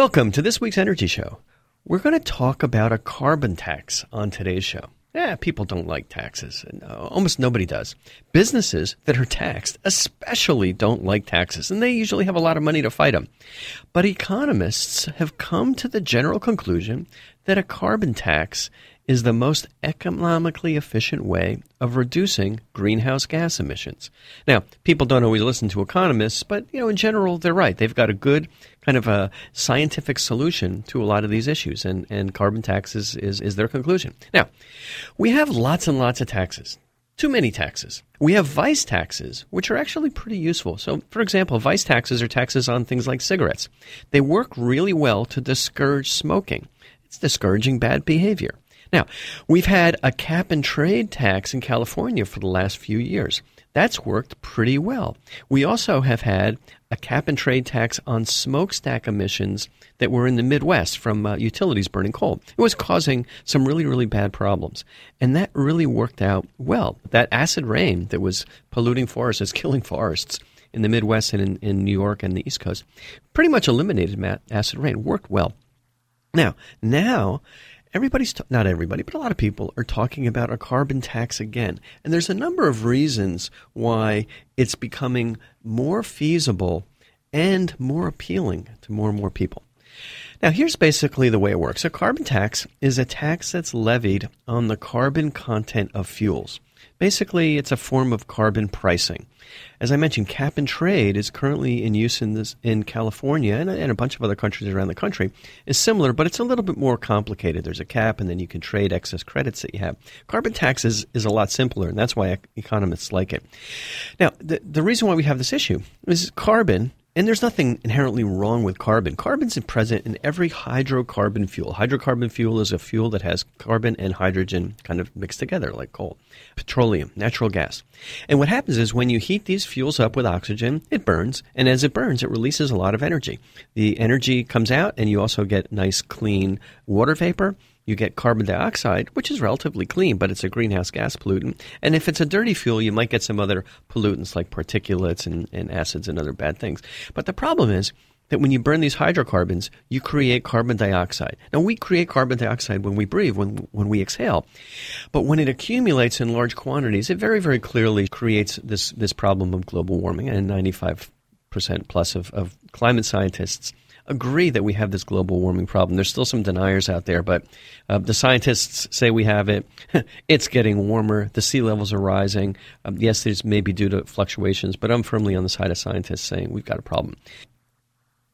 Welcome to this week's Energy Show. We're going to talk about a carbon tax on today's show. Yeah, people don't like taxes. Uh, almost nobody does. Businesses that are taxed especially don't like taxes, and they usually have a lot of money to fight them. But economists have come to the general conclusion that a carbon tax is the most economically efficient way of reducing greenhouse gas emissions. Now, people don't always listen to economists, but you know, in general, they're right. They've got a good kind of a scientific solution to a lot of these issues, and, and carbon taxes is, is their conclusion. Now, we have lots and lots of taxes. Too many taxes. We have vice taxes, which are actually pretty useful. So, for example, vice taxes are taxes on things like cigarettes. They work really well to discourage smoking. It's discouraging bad behavior. Now, we've had a cap and trade tax in California for the last few years. That's worked pretty well. We also have had a cap and trade tax on smokestack emissions that were in the Midwest from uh, utilities burning coal. It was causing some really, really bad problems. And that really worked out well. That acid rain that was polluting forests, killing forests in the Midwest and in, in New York and the East Coast, pretty much eliminated acid rain, worked well. Now, now everybody's t- not everybody, but a lot of people are talking about a carbon tax again. And there's a number of reasons why it's becoming more feasible and more appealing to more and more people. Now, here's basically the way it works. A carbon tax is a tax that's levied on the carbon content of fuels. Basically, it's a form of carbon pricing. As I mentioned, cap and trade is currently in use in this in California and, and a bunch of other countries around the country. is similar, but it's a little bit more complicated. There's a cap, and then you can trade excess credits that you have. Carbon tax is, is a lot simpler, and that's why economists like it. Now, the the reason why we have this issue is carbon and there's nothing inherently wrong with carbon. Carbon's present in every hydrocarbon fuel. Hydrocarbon fuel is a fuel that has carbon and hydrogen kind of mixed together, like coal, petroleum, natural gas. And what happens is when you heat these fuels up with oxygen, it burns. And as it burns, it releases a lot of energy. The energy comes out, and you also get nice, clean water vapor you get carbon dioxide, which is relatively clean, but it's a greenhouse gas pollutant. And if it's a dirty fuel, you might get some other pollutants like particulates and, and acids and other bad things. But the problem is that when you burn these hydrocarbons, you create carbon dioxide. Now, we create carbon dioxide when we breathe, when, when we exhale. But when it accumulates in large quantities, it very, very clearly creates this, this problem of global warming. And 95% plus of, of climate scientists agree that we have this global warming problem. There's still some deniers out there, but uh, the scientists say we have it. it's getting warmer. The sea levels are rising. Um, yes, this may be due to fluctuations, but I'm firmly on the side of scientists saying we've got a problem.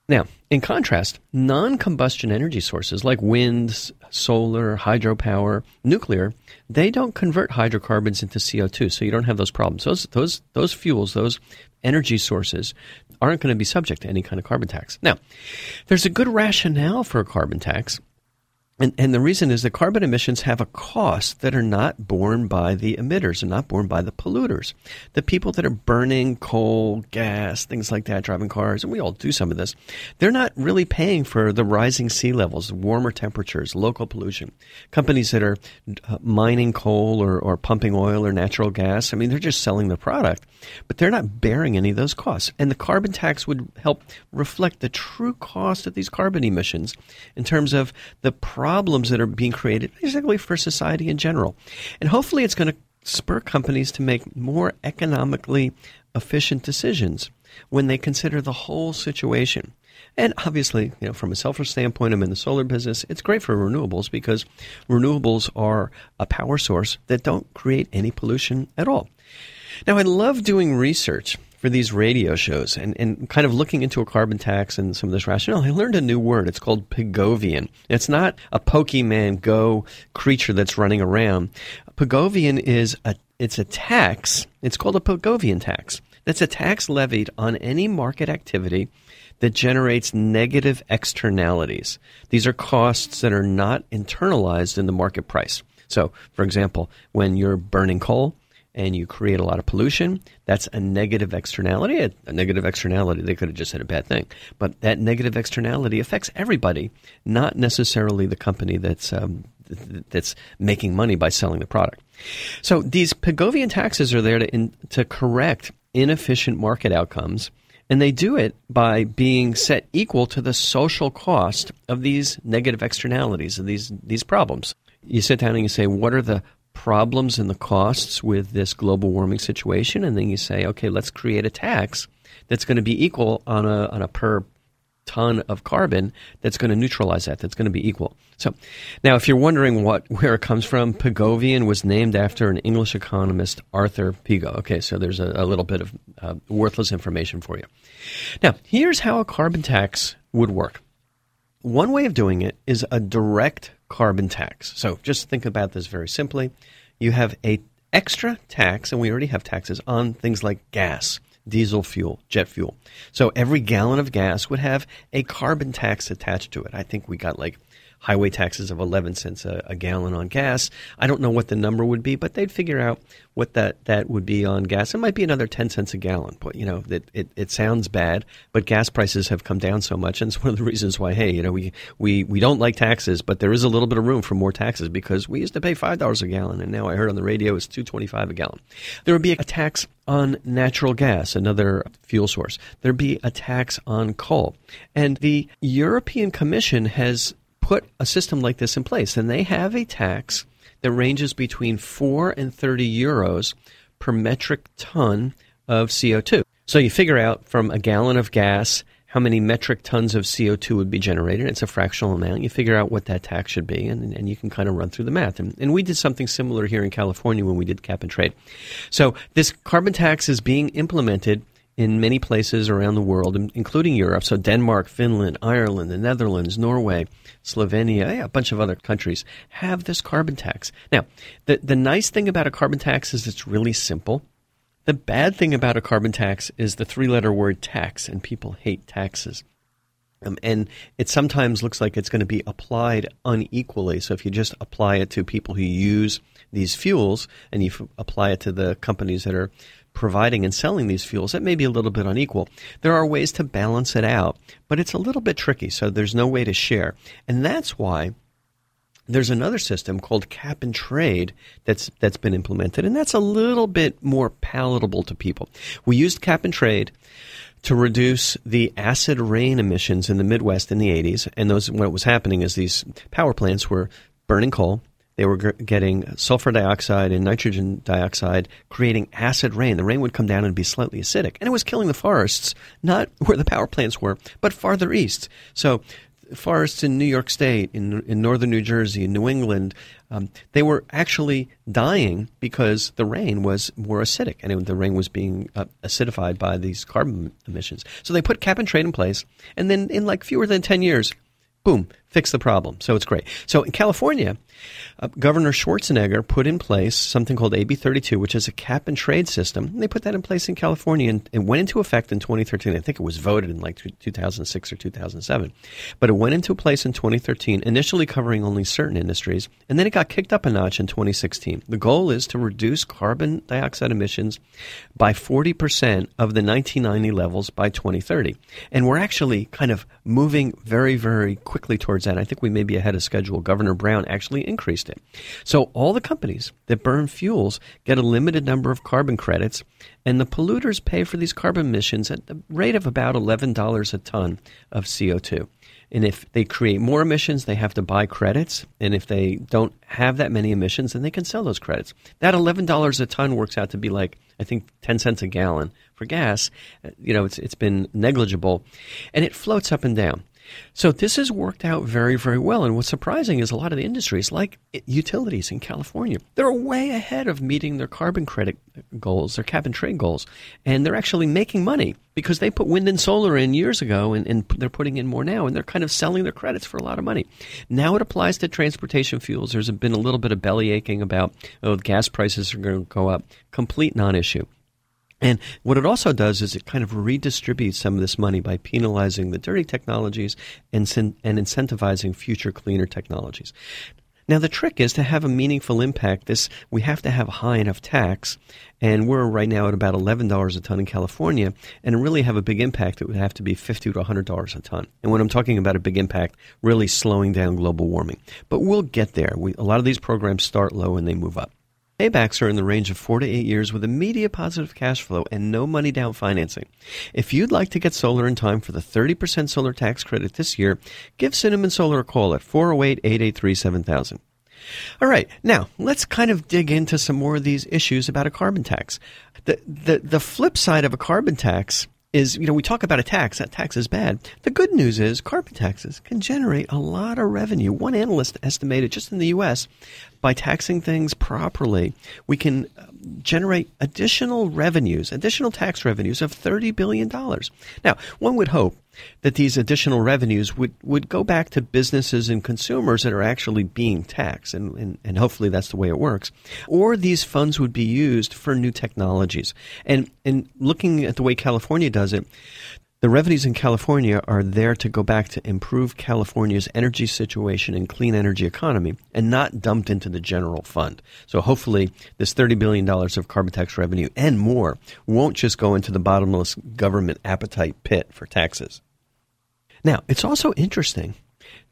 Now, in contrast, non combustion energy sources like wind, solar, hydropower, nuclear, they don't convert hydrocarbons into CO2, so you don't have those problems. Those, those, those fuels, those energy sources aren't going to be subject to any kind of carbon tax. Now, there's a good rationale for a carbon tax and, and the reason is that carbon emissions have a cost that are not borne by the emitters and not borne by the polluters. The people that are burning coal, gas, things like that, driving cars, and we all do some of this, they're not really paying for the rising sea levels, warmer temperatures, local pollution. Companies that are uh, mining coal or, or pumping oil or natural gas, I mean, they're just selling the product, but they're not bearing any of those costs. And the carbon tax would help reflect the true cost of these carbon emissions in terms of the problems that are being created, basically for society in general. And hopefully, it's going to spur companies to make more economically efficient decisions when they consider the whole situation. And obviously, you know, from a selfish standpoint, I'm in the solar business. It's great for renewables because renewables are a power source that don't create any pollution at all. Now, I love doing research for these radio shows and, and kind of looking into a carbon tax and some of this rationale, I learned a new word. It's called Pigovian. It's not a Pokemon Go creature that's running around. Pigovian is a it's a tax. It's called a Pigovian tax. That's a tax levied on any market activity that generates negative externalities. These are costs that are not internalized in the market price. So, for example, when you're burning coal, and you create a lot of pollution, that's a negative externality. A, negative externality, they could have just said a bad thing. But that negative externality affects everybody, not necessarily the company that's, um, th- that's making money by selling the product. So these Pigovian taxes are there to, in, to correct inefficient market outcomes And they do it by being set equal to the social cost of these negative externalities, of these, these problems. You sit down and you say, what are the problems and the costs with this global warming situation? And then you say, okay, let's create a tax that's going to be equal on a, on a per ton of carbon that's going to neutralize that, that's going to be equal. So now if you're wondering what where it comes from, Pigovian was named after an English economist, Arthur Pigou. Okay, so there's a, a little bit of uh, worthless information for you. Now, here's how a carbon tax would work. One way of doing it is a direct carbon tax. So just think about this very simply. You have a extra tax, and we already have taxes on things like gas diesel fuel, jet fuel. So every gallon of gas would have a carbon tax attached to it. I think we got like highway taxes of 11 cents a, a, gallon on gas. I don't know what the number would be, but they'd figure out what that, that would be on gas. It might be another 10 cents a gallon, but you know, it, it, it sounds bad, but gas prices have come down so much. And it's one of the reasons why, hey, you know, we, we, we don't like taxes, but there is a little bit of room for more taxes because we used to pay $5 a gallon. And now I heard on the radio it's 225 a gallon. There would be a tax on natural gas, another fuel source. There'd be a tax on coal. And the European Commission has put a system like this in place, and they have a tax that ranges between 4 and 30 euros per metric ton of CO2. So you figure out from a gallon of gas how many metric tons of CO2 would be generated. It's a fractional amount. You figure out what that tax should be, and, and you can kind of run through the math. And, and we did something similar here in California when we did cap and trade. So this carbon tax is being implemented in many places around the world, including Europe. So Denmark, Finland, Ireland, the Netherlands, Norway, Slovenia, yeah, a bunch of other countries have this carbon tax. Now, the, the nice thing about a carbon tax is it's really simple. The bad thing about a carbon tax is the three letter word tax, and people hate taxes. Um, and it sometimes looks like it's going to be applied unequally. So if you just apply it to people who use these fuels and you f- apply it to the companies that are providing and selling these fuels, it may be a little bit unequal. There are ways to balance it out, but it's a little bit tricky, so there's no way to share. And that's why there's another system called cap and trade that's that's been implemented, and that's a little bit more palatable to people. We used cap and trade to reduce the acid rain emissions in the Midwest in the 80s, and those what was happening is these power plants were burning coal they were getting sulfur dioxide and nitrogen dioxide, creating acid rain. The rain would come down and be slightly acidic. And it was killing the forests, not where the power plants were, but farther east. So, forests in New York State, in, in northern New Jersey, in New England, um, they were actually dying because the rain was more acidic and it, the rain was being uh, acidified by these carbon emissions. So they put cap and trade in place, and then in like fewer than 10 years, boom, fix the problem. So it's great. So in California, uh, Governor Schwarzenegger put in place something called AB 32, which is a cap and trade system. And they put that in place in California and it went into effect in 2013. I think it was voted in like 2006 or 2007. But it went into place in 2013, initially covering only certain industries, and then it got kicked up a notch in 2016. The goal is to reduce carbon dioxide emissions by 40% of the 1990 levels by 2030. And we're actually kind of moving very, very quickly towards that. I think we may be ahead of schedule. Governor Brown actually increased it. So all the companies that burn fuels get a limited number of carbon credits, and the polluters pay for these carbon emissions at the rate of about $11 a ton of CO2. And if they create more emissions, they have to buy credits. And if they don't have that many emissions, then they can sell those credits. That $11 a ton works out to be like, I think, 10 cents a gallon for gas. Uh, you know, it's, it's been negligible. And it floats up and down. So this has worked out very, very well. And what's surprising is a lot of the industries, like utilities in California, they're way ahead of meeting their carbon credit goals, their cap and trade goals. And they're actually making money because they put wind and solar in years ago and, and they're putting in more now. And they're kind of selling their credits for a lot of money. Now it applies to transportation fuels. There's been a little bit of belly aching about, oh, gas prices are going to go up. Complete non issue. And what it also does is it kind of redistributes some of this money by penalizing the dirty technologies and, and incentivizing future cleaner technologies. Now the trick is to have a meaningful impact. This we have to have a high enough tax, and we're right now at about eleven dollars a ton in California. And really have a big impact, it would have to be fifty to hundred dollars a ton. And when I'm talking about a big impact, really slowing down global warming. But we'll get there. We, a lot of these programs start low and they move up. Paybacks are in the range of four to eight years with immediate positive cash flow and no money down financing. If you'd like to get solar in time for the 30% solar tax credit this year, give Cinnamon Solar a call at 408 883 7000. All right, now let's kind of dig into some more of these issues about a carbon tax. The, the, the flip side of a carbon tax is, you know, we talk about a tax. That tax is bad. The good news is carbon taxes can generate a lot of revenue. One analyst estimated just in the U.S. by taxing things properly, we can generate additional revenues, additional tax revenues of $30 billion. Now, one would hope that these additional revenues would, would go back to businesses and consumers that are actually being taxed, and, and, and hopefully that's the way it works. Or these funds would be used for new technologies. And, and looking at the way California does it, the revenues in California are there to go back to improve California's energy situation and clean energy economy and not dumped into the general fund. So hopefully this $30 billion of carbon tax revenue and more won't just go into the bottomless government appetite pit for taxes. Now, it's also interesting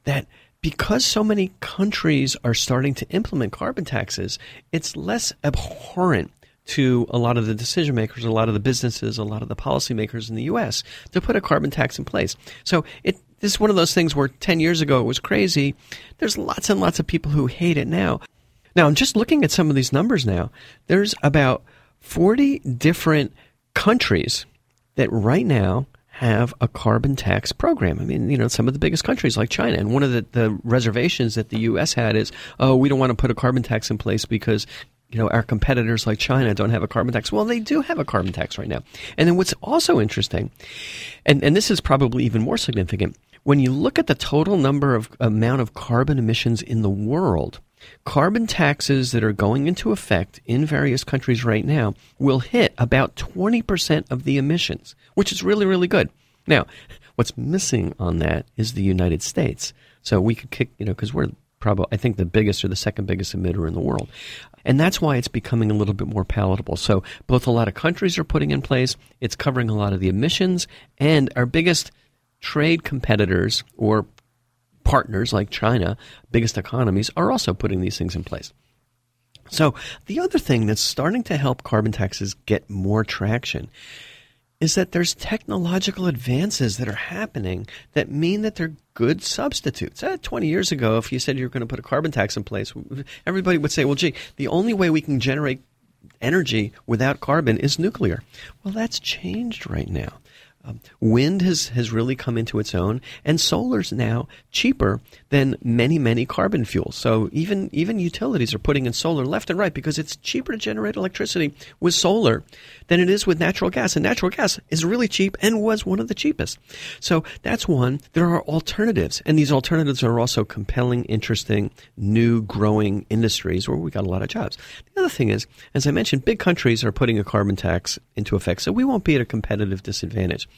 that because so many countries are starting to implement carbon taxes, it's less abhorrent to a lot of the decision makers, a lot of the businesses, a lot of the policymakers in the U.S. to put a carbon tax in place. So it this is one of those things where 10 years ago it was crazy. There's lots and lots of people who hate it now. Now, I'm just looking at some of these numbers now. There's about 40 different countries that right now have a carbon tax program. I mean, you know, some of the biggest countries like China. And one of the, the reservations that the U.S. had is, oh, we don't want to put a carbon tax in place because, you know, our competitors like China don't have a carbon tax. Well, they do have a carbon tax right now. And then what's also interesting, and, and this is probably even more significant, when you look at the total number of amount of carbon emissions in the world, carbon taxes that are going into effect in various countries right now will hit about 20% of the emissions, which is really, really good. Now, what's missing on that is the United States. So we could kick, you know, because we're probably, I think, the biggest or the second biggest emitter in the world. And that's why it's becoming a little bit more palatable. So both a lot of countries are putting in place, it's covering a lot of the emissions, and our biggest trade competitors or partners like China, biggest economies, are also putting these things in place. So, the other thing that's starting to help carbon taxes get more traction is that there's technological advances that are happening that mean that they're good substitutes. Uh, 20 years ago, if you said you were going to put a carbon tax in place, everybody would say, well, gee, the only way we can generate energy without carbon is nuclear. Well, that's changed right now. Um, wind has, has really come into its own, and solar's now cheaper than many, many carbon fuels. So even, even utilities are putting in solar left and right because it's cheaper to generate electricity with solar than it is with natural gas. And natural gas is really cheap and was one of the cheapest. So that's one. There are alternatives, and these alternatives are also compelling, interesting, new, growing industries where we got a lot of jobs. The other thing is, as I mentioned, big countries are putting a carbon tax into effect, so we won't be at a competitive disadvantage.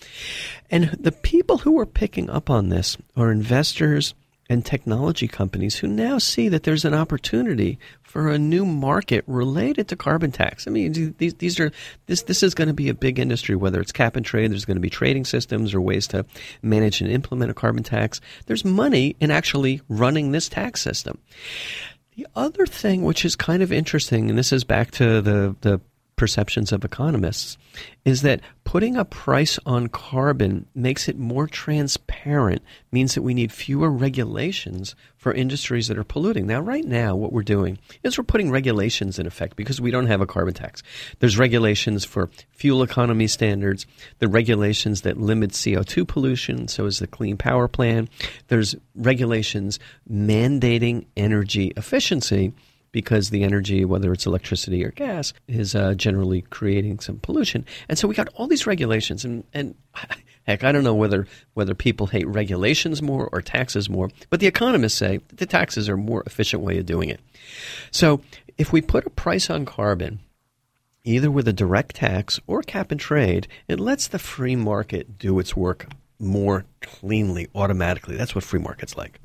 And the people who are picking up on this are investors and technology companies who now see that there's an opportunity for a new market related to carbon tax. I mean, these, these are this this is going to be a big industry. Whether it's cap and trade, there's going to be trading systems or ways to manage and implement a carbon tax. There's money in actually running this tax system. The other thing, which is kind of interesting, and this is back to the the perceptions of economists is that putting a price on carbon makes it more transparent, means that we need fewer regulations for industries that are polluting. Now, right now, what we're doing is we're putting regulations in effect because we don't have a carbon tax. There's regulations for fuel economy standards, the regulations that limit CO2 pollution, so is the Clean Power Plan. There's regulations mandating energy efficiency because the energy, whether it's electricity or gas, is uh, generally creating some pollution. And so we got all these regulations, and, and heck, I don't know whether whether people hate regulations more or taxes more, but the economists say the taxes are a more efficient way of doing it. So if we put a price on carbon, either with a direct tax or cap and trade, it lets the free market do its work more cleanly, automatically. That's what free market's like.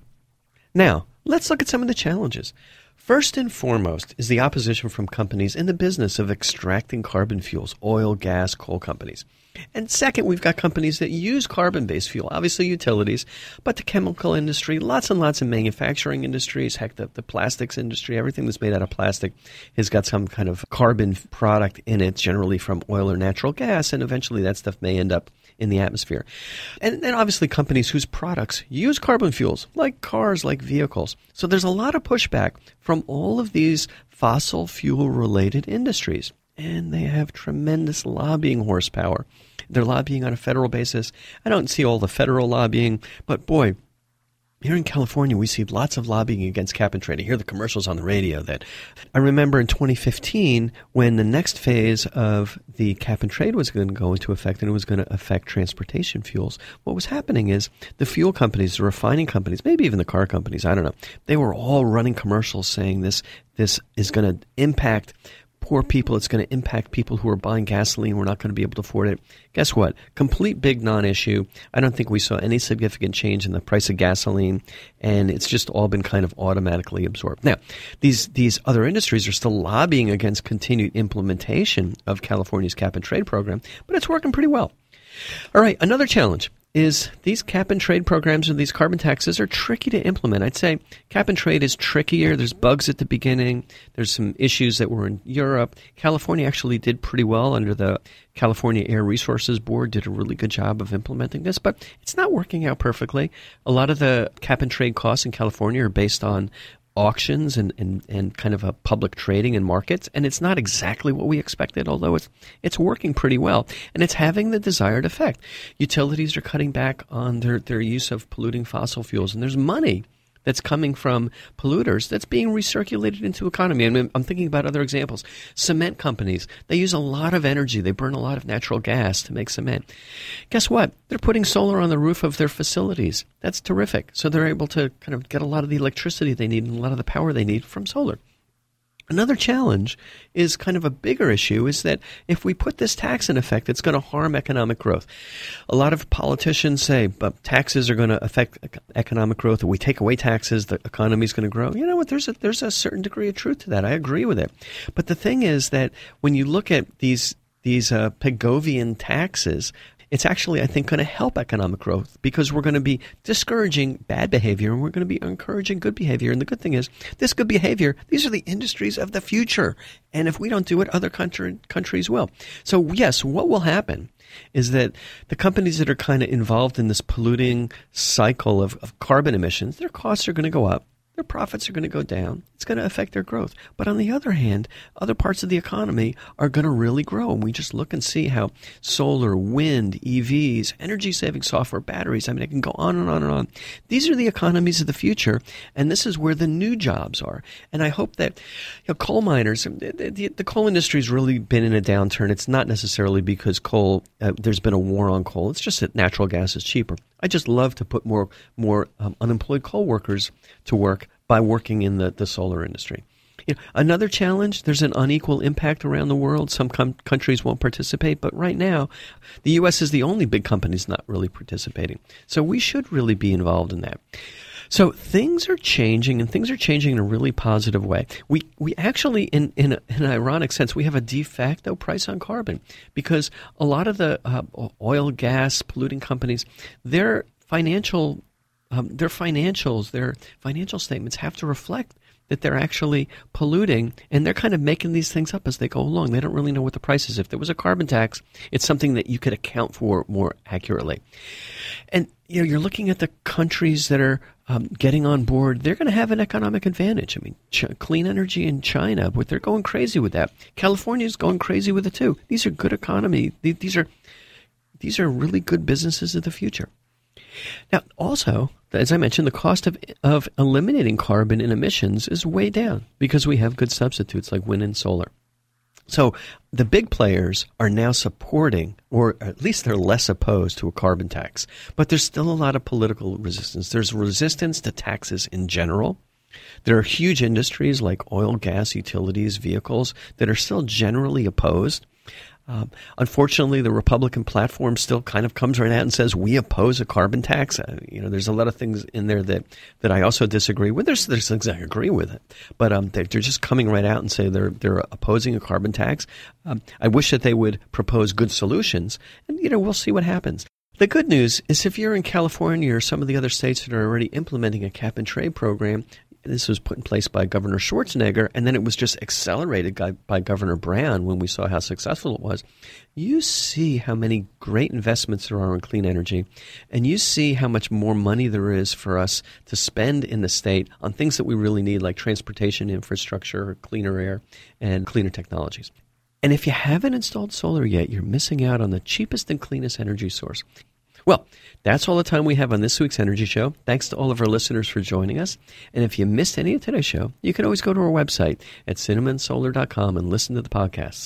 Now, let's look at some of the challenges. First and foremost is the opposition from companies in the business of extracting carbon fuels, oil, gas, coal companies. And second, we've got companies that use carbon based fuel, obviously utilities, but the chemical industry, lots and lots of manufacturing industries, heck, the, the plastics industry, everything that's made out of plastic has got some kind of carbon product in it, generally from oil or natural gas, and eventually that stuff may end up in the atmosphere. And then obviously companies whose products use carbon fuels, like cars, like vehicles. So there's a lot of pushback from all of these fossil fuel related industries and they have tremendous lobbying horsepower. They're lobbying on a federal basis. I don't see all the federal lobbying, but boy, here in California, we see lots of lobbying against cap and trade. I hear the commercials on the radio that I remember in 2015 when the next phase of the cap and trade was going to go into effect and it was going to affect transportation fuels. What was happening is the fuel companies, the refining companies, maybe even the car companies, I don't know, they were all running commercials saying this, this is going to impact poor people. It's going to impact people who are buying gasoline. We're not going to be able to afford it. Guess what? Complete big non issue. I don't think we saw any significant change in the price of gasoline, and it's just all been kind of automatically absorbed. Now, these, these other industries are still lobbying against continued implementation of California's cap and trade program, but it's working pretty well. All right, another challenge is these cap and trade programs or these carbon taxes are tricky to implement. I'd say cap and trade is trickier. There's bugs at the beginning. There's some issues that were in Europe. California actually did pretty well under the California Air Resources Board did a really good job of implementing this, but it's not working out perfectly. A lot of the cap and trade costs in California are based on auctions and, and, and kind of a public trading and markets, and it's not exactly what we expected, although it's it's working pretty well. And it's having the desired effect. Utilities are cutting back on their, their use of polluting fossil fuels, and there's money that's coming from polluters that's being recirculated into economy. I mean, I'm thinking about other examples. Cement companies, they use a lot of energy. They burn a lot of natural gas to make cement. Guess what? They're putting solar on the roof of their facilities. That's terrific. So they're able to kind of get a lot of the electricity they need and a lot of the power they need from solar. Another challenge is kind of a bigger issue is that if we put this tax in effect, it's going to harm economic growth. A lot of politicians say, but taxes are going to affect economic growth. If we take away taxes, the economy is going to grow. You know what? There's a, there's a certain degree of truth to that. I agree with it. But the thing is that when you look at these these uh, Pigovian taxes, it's actually, I think, going to help economic growth because we're going to be discouraging bad behavior and we're going to be encouraging good behavior. And the good thing is, this good behavior, these are the industries of the future. And if we don't do it, other country, countries will. So, yes, what will happen is that the companies that are kind of involved in this polluting cycle of, of carbon emissions, their costs are going to go up their profits are going to go down. It's going to affect their growth. But on the other hand, other parts of the economy are going to really grow. And we just look and see how solar, wind, EVs, energy saving software, batteries, I mean, it can go on and on and on. These are the economies of the future. And this is where the new jobs are. And I hope that you know, coal miners, the, the, the coal really been in a downturn. It's not necessarily because coal, uh, there's been a war on coal. It's just that natural gas is cheaper. I just love to put more more um, unemployed coal workers to work by working in the, the solar industry. You know, another challenge, there's an unequal impact around the world. Some com- countries won't participate, but right now, the U.S. is the only big company that's not really participating. So we should really be involved in that. So things are changing, and things are changing in a really positive way. We we actually, in in, a, in an ironic sense, we have a de facto price on carbon because a lot of the uh, oil, gas, polluting companies, their financial um, their financials, their financial statements have to reflect that they're actually polluting and they're kind of making these things up as they go along. They don't really know what the price is. If there was a carbon tax, it's something that you could account for more accurately. And you know, you're looking at the countries that are um, getting on board. They're going to have an economic advantage. I mean, ch- clean energy in China, but they're going crazy with that. California is going crazy with it too. These are good economy. These are these are really good businesses of the future. Now, also, as I mentioned, the cost of, of eliminating carbon in emissions is way down because we have good substitutes like wind and solar. So the big players are now supporting, or at least they're less opposed to a carbon tax. But there's still a lot of political resistance. There's resistance to taxes in general. There are huge industries like oil, gas, utilities, vehicles that are still generally opposed. Um, unfortunately, the Republican platform still kind of comes right out and says we oppose a carbon tax. Uh, you know, there's a lot of things in there that, that I also disagree with. There's there's things I agree with it, but um, they're, they're just coming right out and say they're they're opposing a carbon tax. Um, I wish that they would propose good solutions, and you know we'll see what happens. The good news is if you're in California or some of the other states that are already implementing a cap and trade program, this was put in place by Governor Schwarzenegger, and then it was just accelerated by, Governor Brown when we saw how successful it was. You see how many great investments there are in clean energy, and you see how much more money there is for us to spend in the state on things that we really need, like transportation infrastructure, cleaner air, and cleaner technologies. And if you haven't installed solar yet, you're missing out on the cheapest and cleanest energy source. Well, that's all the time we have on this week's Energy Show. Thanks to all of our listeners for joining us. And if you missed any of today's show, you can always go to our website at cinnamonsolar.com and listen to the podcasts.